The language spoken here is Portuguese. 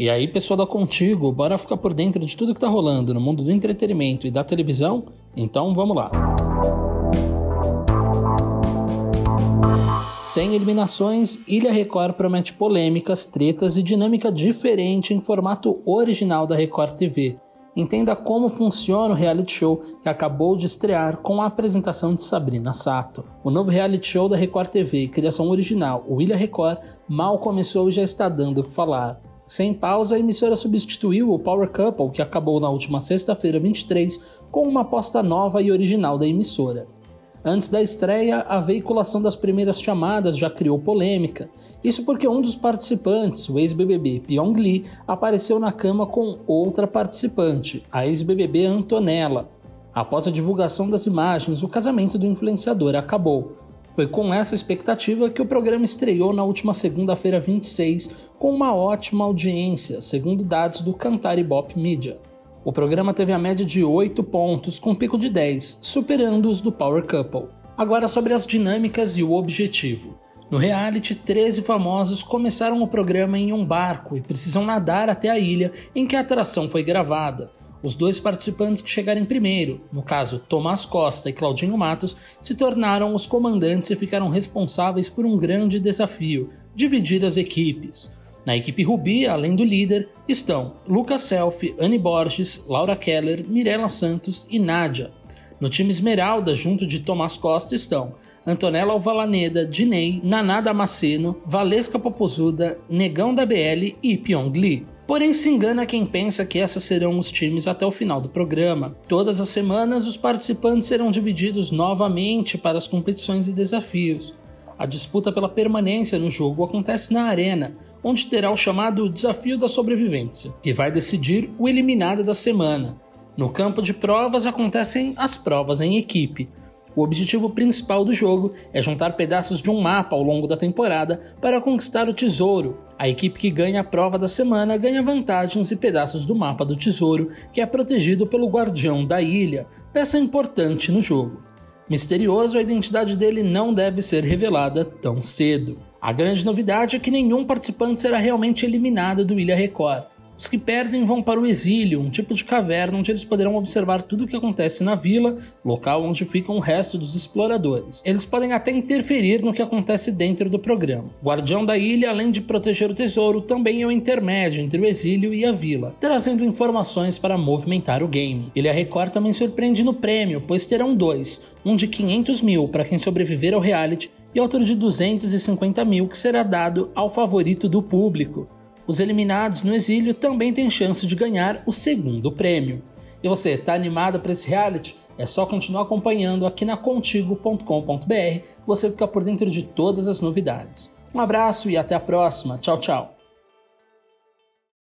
E aí, pessoal da Contigo, bora ficar por dentro de tudo que tá rolando no mundo do entretenimento e da televisão? Então vamos lá. Sem eliminações, Ilha Record promete polêmicas, tretas e dinâmica diferente em formato original da Record TV. Entenda como funciona o reality show que acabou de estrear com a apresentação de Sabrina Sato. O novo reality show da Record TV, criação original, o Ilha Record, mal começou e já está dando o que falar. Sem pausa, a emissora substituiu o Power Couple, que acabou na última sexta-feira 23, com uma aposta nova e original da emissora. Antes da estreia, a veiculação das primeiras chamadas já criou polêmica. Isso porque um dos participantes, o ex-BBB Pyong Lee, apareceu na cama com outra participante, a ex-BBB Antonella. Após a divulgação das imagens, o casamento do influenciador acabou. Foi com essa expectativa que o programa estreou na última segunda-feira 26 com uma ótima audiência, segundo dados do Cantar Ibope Media. O programa teve a média de 8 pontos, com pico de 10, superando os do Power Couple. Agora sobre as dinâmicas e o objetivo. No reality, 13 famosos começaram o programa em um barco e precisam nadar até a ilha em que a atração foi gravada. Os dois participantes que chegarem primeiro, no caso Tomás Costa e Claudinho Matos, se tornaram os comandantes e ficaram responsáveis por um grande desafio: dividir as equipes. Na equipe Rubi, além do líder, estão Lucas Self, Anne Borges, Laura Keller, Mirella Santos e Nádia. No time Esmeralda, junto de Tomás Costa, estão Antonella Alvalaneda, Dinei, Naná Damasceno, Valesca Popozuda, Negão da BL e Pyong Lee. Porém, se engana quem pensa que esses serão os times até o final do programa. Todas as semanas, os participantes serão divididos novamente para as competições e desafios. A disputa pela permanência no jogo acontece na arena, onde terá o chamado Desafio da Sobrevivência, que vai decidir o eliminado da semana. No campo de provas acontecem as provas em equipe. O objetivo principal do jogo é juntar pedaços de um mapa ao longo da temporada para conquistar o tesouro. A equipe que ganha a prova da semana ganha vantagens e pedaços do mapa do tesouro, que é protegido pelo guardião da ilha, peça importante no jogo. Misterioso, a identidade dele não deve ser revelada tão cedo. A grande novidade é que nenhum participante será realmente eliminado do Ilha Record. Os que perdem vão para o exílio, um tipo de caverna onde eles poderão observar tudo o que acontece na vila, local onde ficam o resto dos exploradores. Eles podem até interferir no que acontece dentro do programa. O guardião da ilha, além de proteger o tesouro, também é o intermédio entre o exílio e a vila, trazendo informações para movimentar o game. Ilha Record também surpreende no prêmio, pois terão dois, um de 500 mil para quem sobreviver ao reality e outro de 250 mil que será dado ao favorito do público os eliminados no exílio também têm chance de ganhar o segundo prêmio. E você, tá animado para esse reality? É só continuar acompanhando aqui na contigo.com.br, você fica por dentro de todas as novidades. Um abraço e até a próxima. Tchau, tchau.